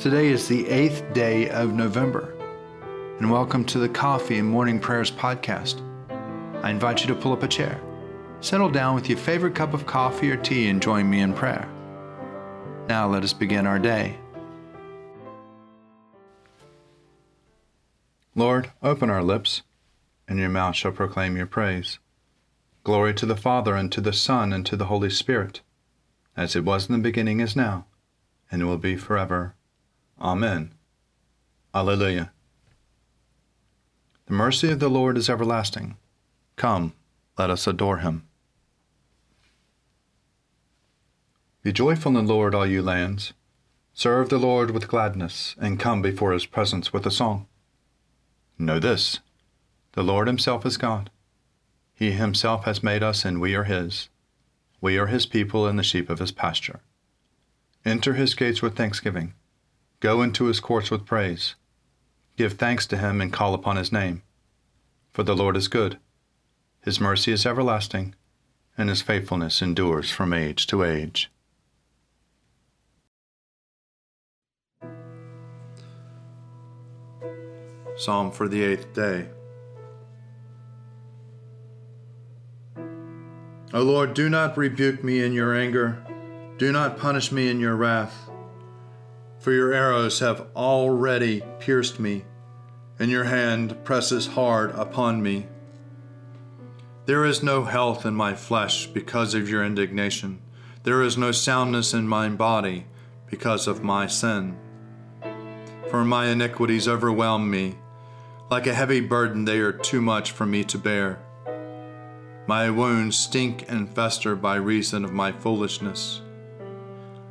Today is the eighth day of November, and welcome to the Coffee and Morning Prayers podcast. I invite you to pull up a chair, settle down with your favorite cup of coffee or tea, and join me in prayer. Now let us begin our day. Lord, open our lips, and your mouth shall proclaim your praise. Glory to the Father, and to the Son, and to the Holy Spirit, as it was in the beginning, is now, and will be forever. Amen. Alleluia. The mercy of the Lord is everlasting. Come, let us adore him. Be joyful in the Lord, all you lands. Serve the Lord with gladness, and come before his presence with a song. Know this the Lord himself is God. He himself has made us, and we are his. We are his people and the sheep of his pasture. Enter his gates with thanksgiving. Go into his courts with praise. Give thanks to him and call upon his name. For the Lord is good. His mercy is everlasting, and his faithfulness endures from age to age. Psalm for the eighth day. O Lord, do not rebuke me in your anger, do not punish me in your wrath. For your arrows have already pierced me, and your hand presses hard upon me. There is no health in my flesh because of your indignation. There is no soundness in my body because of my sin. For my iniquities overwhelm me. Like a heavy burden, they are too much for me to bear. My wounds stink and fester by reason of my foolishness.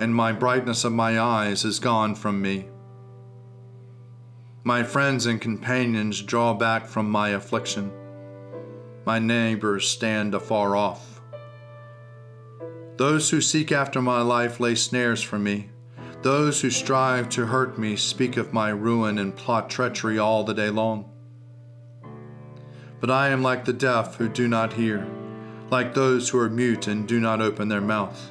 and my brightness of my eyes is gone from me. My friends and companions draw back from my affliction. My neighbors stand afar off. Those who seek after my life lay snares for me. Those who strive to hurt me speak of my ruin and plot treachery all the day long. But I am like the deaf who do not hear like those who are mute and do not open their mouth.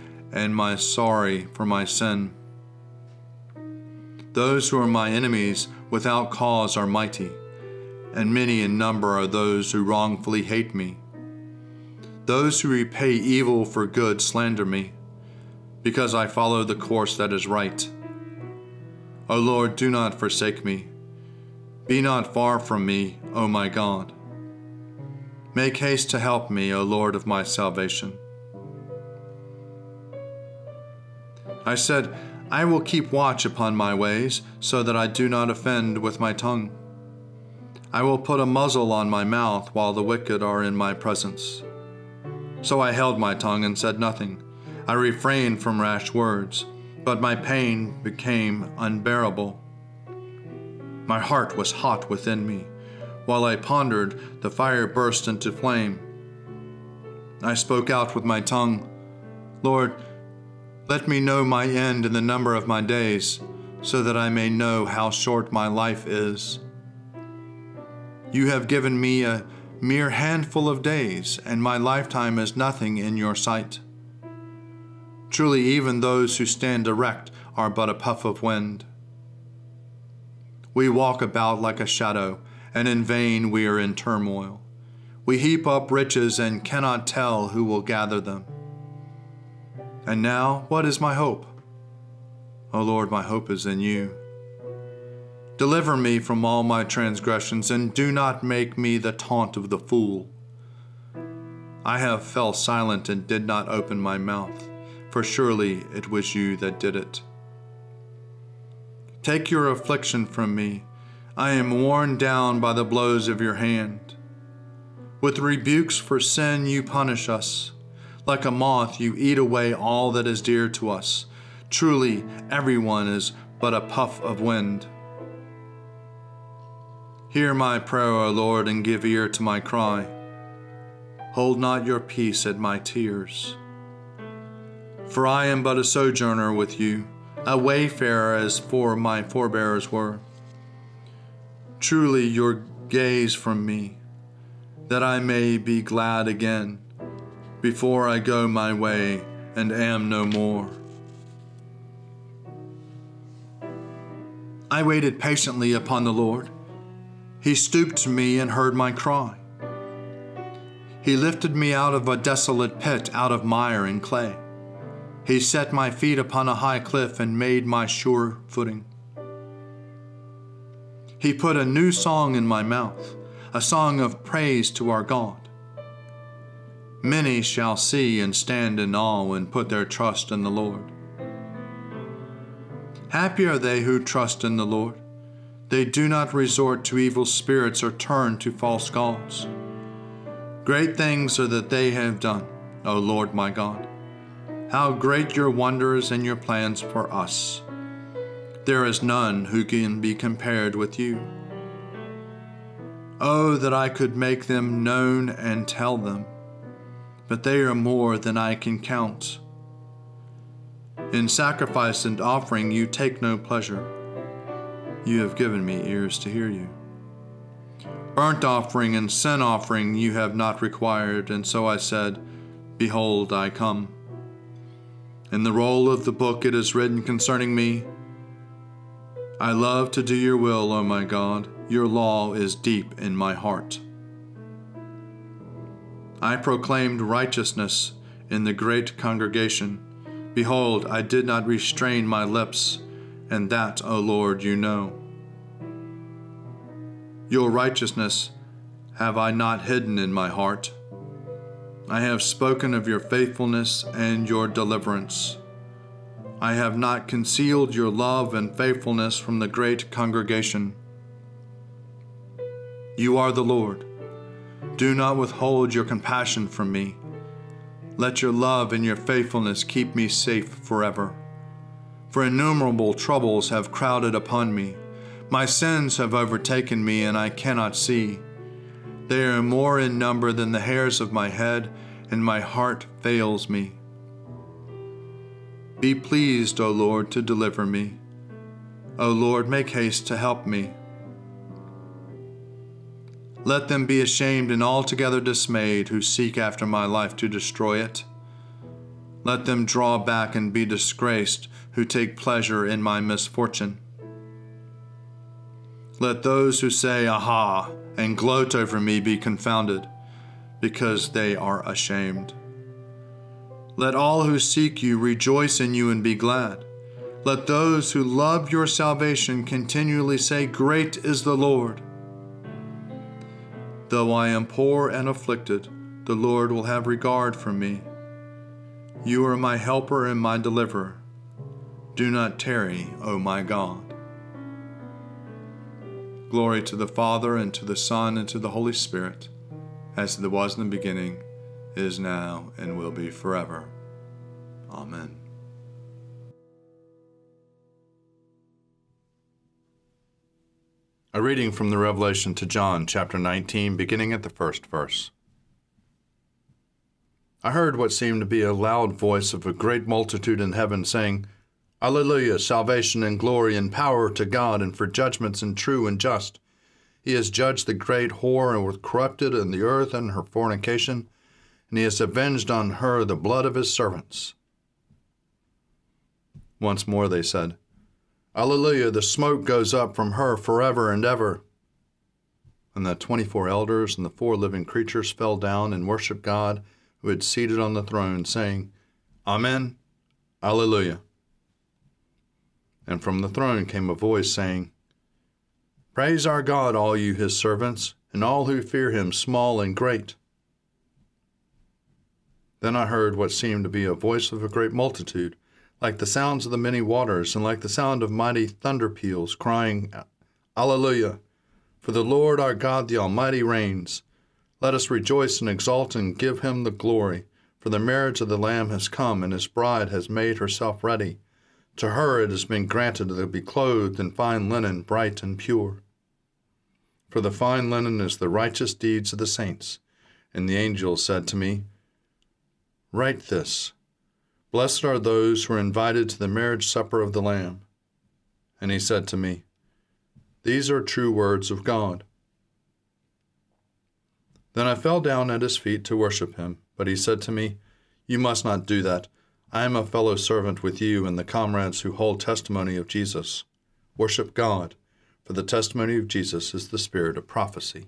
and my sorry for my sin. Those who are my enemies without cause are mighty, and many in number are those who wrongfully hate me. Those who repay evil for good slander me, because I follow the course that is right. O Lord, do not forsake me. Be not far from me, O my God. Make haste to help me, O Lord of my salvation. I said, I will keep watch upon my ways, so that I do not offend with my tongue. I will put a muzzle on my mouth while the wicked are in my presence. So I held my tongue and said nothing. I refrained from rash words, but my pain became unbearable. My heart was hot within me. While I pondered, the fire burst into flame. I spoke out with my tongue Lord, let me know my end and the number of my days, so that I may know how short my life is. You have given me a mere handful of days, and my lifetime is nothing in your sight. Truly, even those who stand erect are but a puff of wind. We walk about like a shadow and in vain we are in turmoil. We heap up riches and cannot tell who will gather them. And now, what is my hope? O oh Lord, my hope is in you. Deliver me from all my transgressions, and do not make me the taunt of the fool. I have fell silent and did not open my mouth, for surely it was you that did it. Take your affliction from me. I am worn down by the blows of your hand. With rebukes for sin, you punish us. Like a moth, you eat away all that is dear to us. Truly, everyone is but a puff of wind. Hear my prayer, O Lord, and give ear to my cry. Hold not your peace at my tears. For I am but a sojourner with you, a wayfarer as for my forebears were. Truly, your gaze from me, that I may be glad again, before I go my way and am no more. I waited patiently upon the Lord. He stooped to me and heard my cry. He lifted me out of a desolate pit, out of mire and clay. He set my feet upon a high cliff and made my sure footing. He put a new song in my mouth, a song of praise to our God. Many shall see and stand in awe and put their trust in the Lord. Happy are they who trust in the Lord. They do not resort to evil spirits or turn to false gods. Great things are that they have done, O Lord my God. How great your wonders and your plans for us. There is none who can be compared with you. Oh, that I could make them known and tell them, but they are more than I can count. In sacrifice and offering you take no pleasure. You have given me ears to hear you. Burnt offering and sin offering you have not required, and so I said, Behold, I come. In the roll of the book it is written concerning me I love to do your will, O my God. Your law is deep in my heart. I proclaimed righteousness in the great congregation. Behold, I did not restrain my lips and that, O Lord, you know. Your righteousness have I not hidden in my heart. I have spoken of your faithfulness and your deliverance. I have not concealed your love and faithfulness from the great congregation. You are the Lord. Do not withhold your compassion from me. Let your love and your faithfulness keep me safe forever for innumerable troubles have crowded upon me. My sins have overtaken me, and I cannot see. They are more in number than the hairs of my head, and my heart fails me. Be pleased, O Lord, to deliver me. O Lord, make haste to help me. Let them be ashamed and altogether dismayed who seek after my life to destroy it. Let them draw back and be disgraced who take pleasure in my misfortune. Let those who say, Aha, and gloat over me be confounded, because they are ashamed. Let all who seek you rejoice in you and be glad. Let those who love your salvation continually say, Great is the Lord. Though I am poor and afflicted, the Lord will have regard for me. You are my helper and my deliverer. Do not tarry, O my God. Glory to the Father, and to the Son, and to the Holy Spirit, as it was in the beginning, is now, and will be forever. Amen. A reading from the Revelation to John, chapter 19, beginning at the first verse. I heard what seemed to be a loud voice of a great multitude in heaven saying, Alleluia, salvation and glory and power to God, and for judgments and true and just. He has judged the great whore and was corrupted in the earth and her fornication, and he has avenged on her the blood of his servants. Once more they said, Alleluia, the smoke goes up from her forever and ever. And the twenty four elders and the four living creatures fell down and worshiped God who had seated on the throne, saying, Amen, Alleluia. And from the throne came a voice saying, Praise our God, all you his servants, and all who fear him, small and great. Then I heard what seemed to be a voice of a great multitude, like the sounds of the many waters, and like the sound of mighty thunder peals, crying, Alleluia! For the Lord our God the Almighty reigns. Let us rejoice and exult and give him the glory. For the marriage of the Lamb has come, and his bride has made herself ready. To her it has been granted to be clothed in fine linen, bright and pure. For the fine linen is the righteous deeds of the saints. And the angel said to me, Write this Blessed are those who are invited to the marriage supper of the Lamb. And he said to me, These are true words of God. Then I fell down at his feet to worship him, but he said to me, You must not do that. I am a fellow servant with you and the comrades who hold testimony of Jesus. Worship God, for the testimony of Jesus is the spirit of prophecy.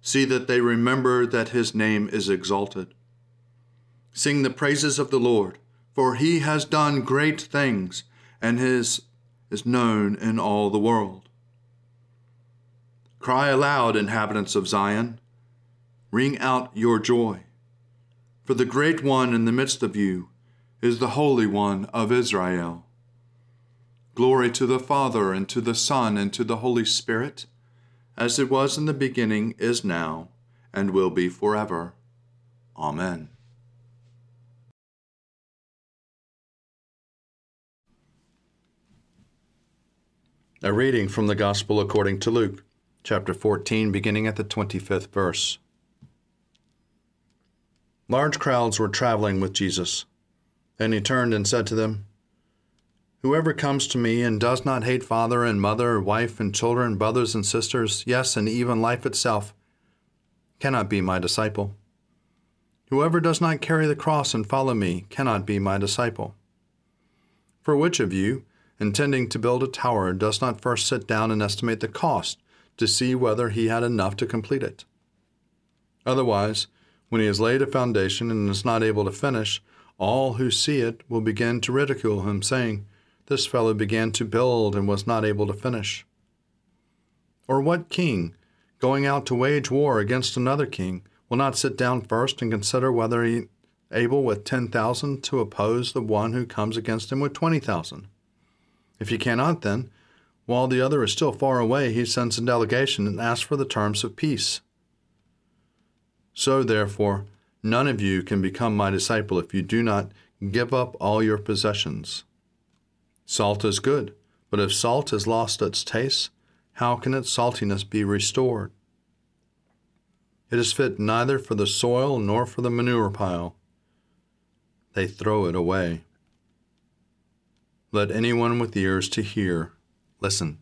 See that they remember that his name is exalted. Sing the praises of the Lord, for he has done great things, and his is known in all the world. Cry aloud, inhabitants of Zion. Ring out your joy. For the great one in the midst of you is the Holy One of Israel. Glory to the Father, and to the Son, and to the Holy Spirit, as it was in the beginning, is now, and will be forever. Amen. A reading from the Gospel according to Luke chapter 14, beginning at the 25th verse. Large crowds were traveling with Jesus. and he turned and said to them, Whoever comes to me and does not hate father and mother, wife and children, brothers and sisters, yes, and even life itself, cannot be my disciple. Whoever does not carry the cross and follow me cannot be my disciple. For which of you, intending to build a tower, does not first sit down and estimate the cost? to see whether he had enough to complete it. Otherwise, when he has laid a foundation and is not able to finish, all who see it will begin to ridicule him, saying, This fellow began to build and was not able to finish. Or what king, going out to wage war against another king, will not sit down first and consider whether he able with ten thousand to oppose the one who comes against him with twenty thousand? If he cannot, then while the other is still far away, he sends a delegation and asks for the terms of peace. So, therefore, none of you can become my disciple if you do not give up all your possessions. Salt is good, but if salt has lost its taste, how can its saltiness be restored? It is fit neither for the soil nor for the manure pile. They throw it away. Let anyone with ears to hear Listen.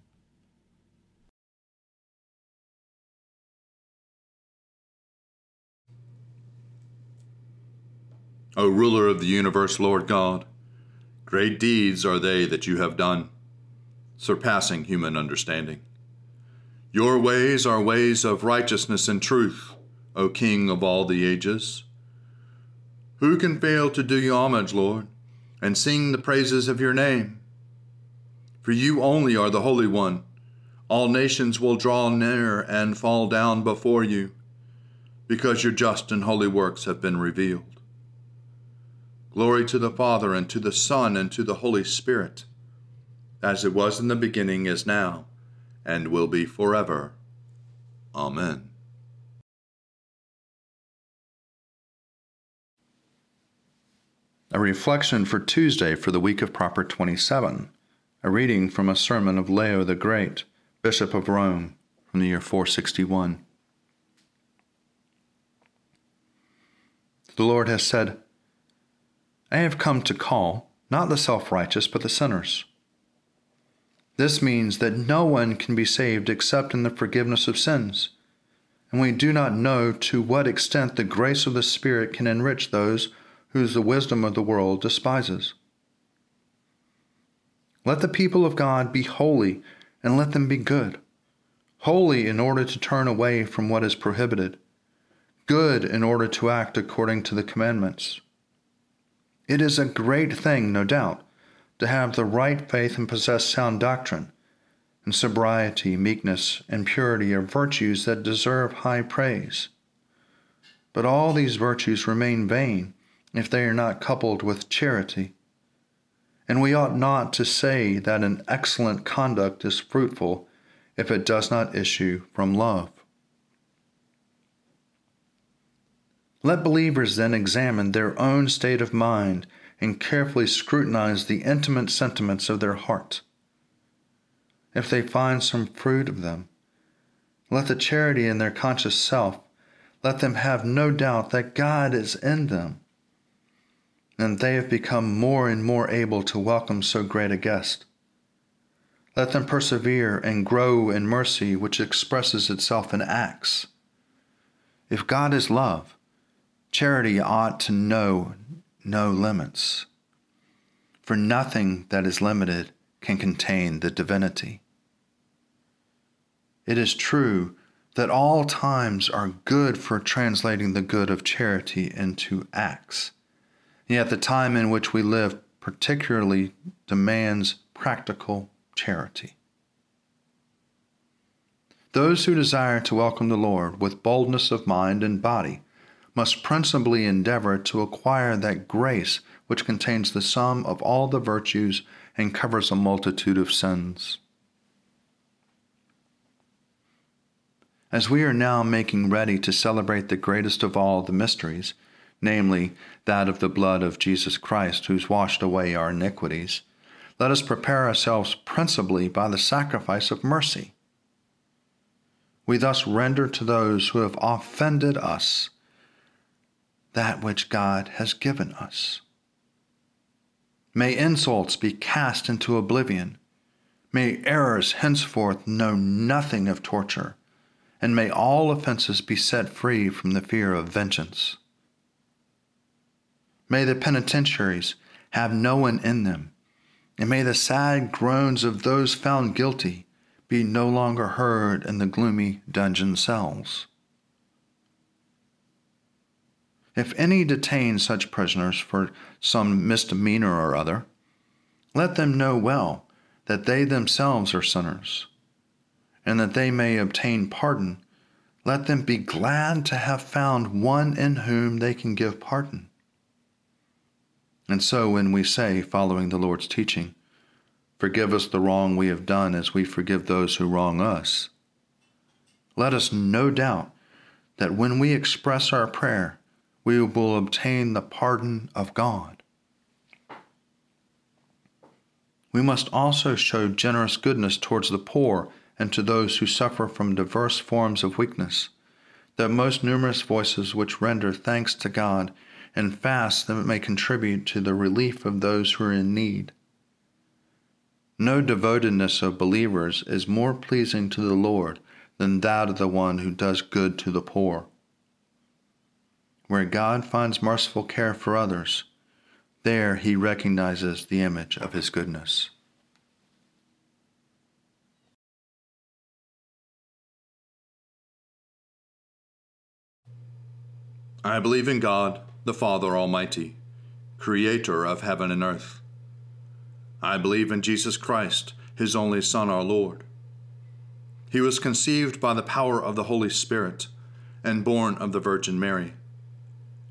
O ruler of the universe, Lord God, great deeds are they that you have done, surpassing human understanding. Your ways are ways of righteousness and truth, O King of all the ages. Who can fail to do you homage, Lord, and sing the praises of your name? for you only are the Holy One. All nations will draw near and fall down before you, because your just and holy works have been revealed. Glory to the Father, and to the Son, and to the Holy Spirit, as it was in the beginning, is now, and will be forever. Amen. A reflection for Tuesday for the week of Proper 27. A reading from a sermon of Leo the Great, Bishop of Rome, from the year 461. The Lord has said, I have come to call not the self righteous, but the sinners. This means that no one can be saved except in the forgiveness of sins. And we do not know to what extent the grace of the Spirit can enrich those whose the wisdom of the world despises. Let the people of God be holy, and let them be good. Holy in order to turn away from what is prohibited, good in order to act according to the commandments. It is a great thing, no doubt, to have the right faith and possess sound doctrine. And sobriety, meekness, and purity are virtues that deserve high praise. But all these virtues remain vain if they are not coupled with charity. And we ought not to say that an excellent conduct is fruitful if it does not issue from love. Let believers then examine their own state of mind and carefully scrutinize the intimate sentiments of their heart. If they find some fruit of them, let the charity in their conscious self, let them have no doubt that God is in them, and they have become more and more able to welcome so great a guest. Let them persevere and grow in mercy, which expresses itself in acts. If God is love, Charity ought to know no limits, for nothing that is limited can contain the divinity. It is true that all times are good for translating the good of charity into acts. Yet the time in which we live particularly demands practical charity. Those who desire to welcome the Lord with boldness of mind and body must principally endeavor to acquire that grace which contains the sum of all the virtues and covers a multitude of sins. As we are now making ready to celebrate the greatest of all the mysteries, namely that of the blood of Jesus Christ, who's washed away our iniquities, let us prepare ourselves principally by the sacrifice of mercy. We thus render to those who have offended us that which God has given us. May insults be cast into oblivion. May errors henceforth know nothing of torture, and may all offenses be set free from the fear of vengeance. May the penitentiaries have no one in them, and may the sad groans of those found guilty be no longer heard in the gloomy dungeon cells. If any detain such prisoners for some misdemeanor or other, let them know well that they themselves are sinners, and that they may obtain pardon. Let them be glad to have found one in whom they can give pardon. And so, when we say, following the Lord's teaching, Forgive us the wrong we have done as we forgive those who wrong us, let us no doubt that when we express our prayer, we will obtain the pardon of God. We must also show generous goodness towards the poor and to those who suffer from diverse forms of weakness, the most numerous voices which render thanks to God and fast that may contribute to the relief of those who are in need. No devotedness of believers is more pleasing to the Lord than that of the one who does good to the poor. Where God finds merciful care for others, there he recognizes the image of his goodness. I believe in God, the Father Almighty, creator of heaven and earth. I believe in Jesus Christ, his only Son, our Lord. He was conceived by the power of the Holy Spirit and born of the Virgin Mary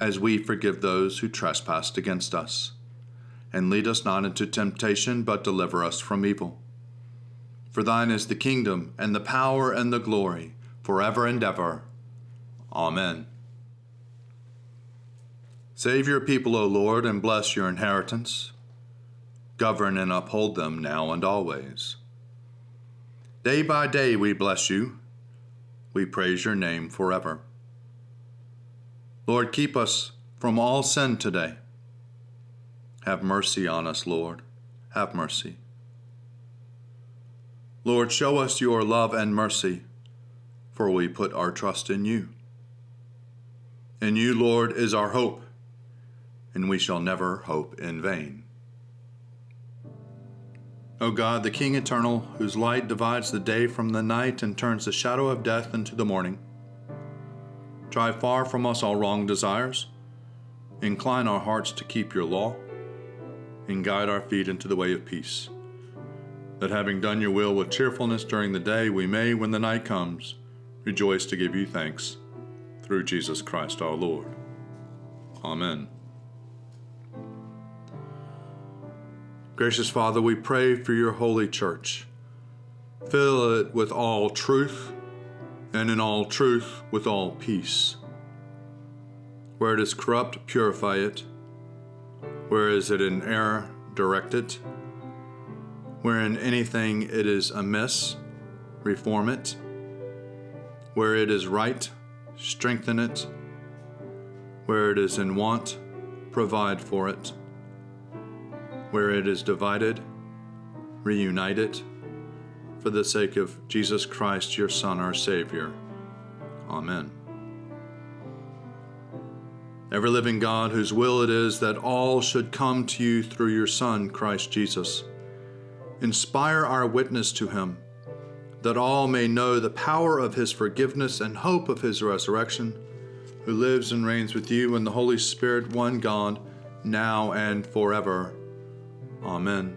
as we forgive those who trespass against us. And lead us not into temptation, but deliver us from evil. For thine is the kingdom, and the power, and the glory, forever and ever. Amen. Save your people, O Lord, and bless your inheritance. Govern and uphold them now and always. Day by day we bless you. We praise your name forever. Lord, keep us from all sin today. Have mercy on us, Lord. Have mercy. Lord, show us your love and mercy, for we put our trust in you. In you, Lord, is our hope and we shall never hope in vain. O God, the King eternal, whose light divides the day from the night and turns the shadow of death into the morning, drive far from us all wrong desires, incline our hearts to keep your law, and guide our feet into the way of peace, that having done your will with cheerfulness during the day, we may, when the night comes, rejoice to give you thanks. Through Jesus Christ our Lord. Amen. Gracious Father, we pray for your holy church. Fill it with all truth, and in all truth with all peace. Where it is corrupt, purify it. Where is it in error, direct it. Where in anything it is amiss, reform it. Where it is right, strengthen it. Where it is in want, provide for it where it is divided, reunite it, for the sake of Jesus Christ, your Son, our Savior. Amen. Ever living God, whose will it is that all should come to you through your Son, Christ Jesus, inspire our witness to him, that all may know the power of his forgiveness and hope of his resurrection, who lives and reigns with you in the Holy Spirit, one God, now and forever. Amen.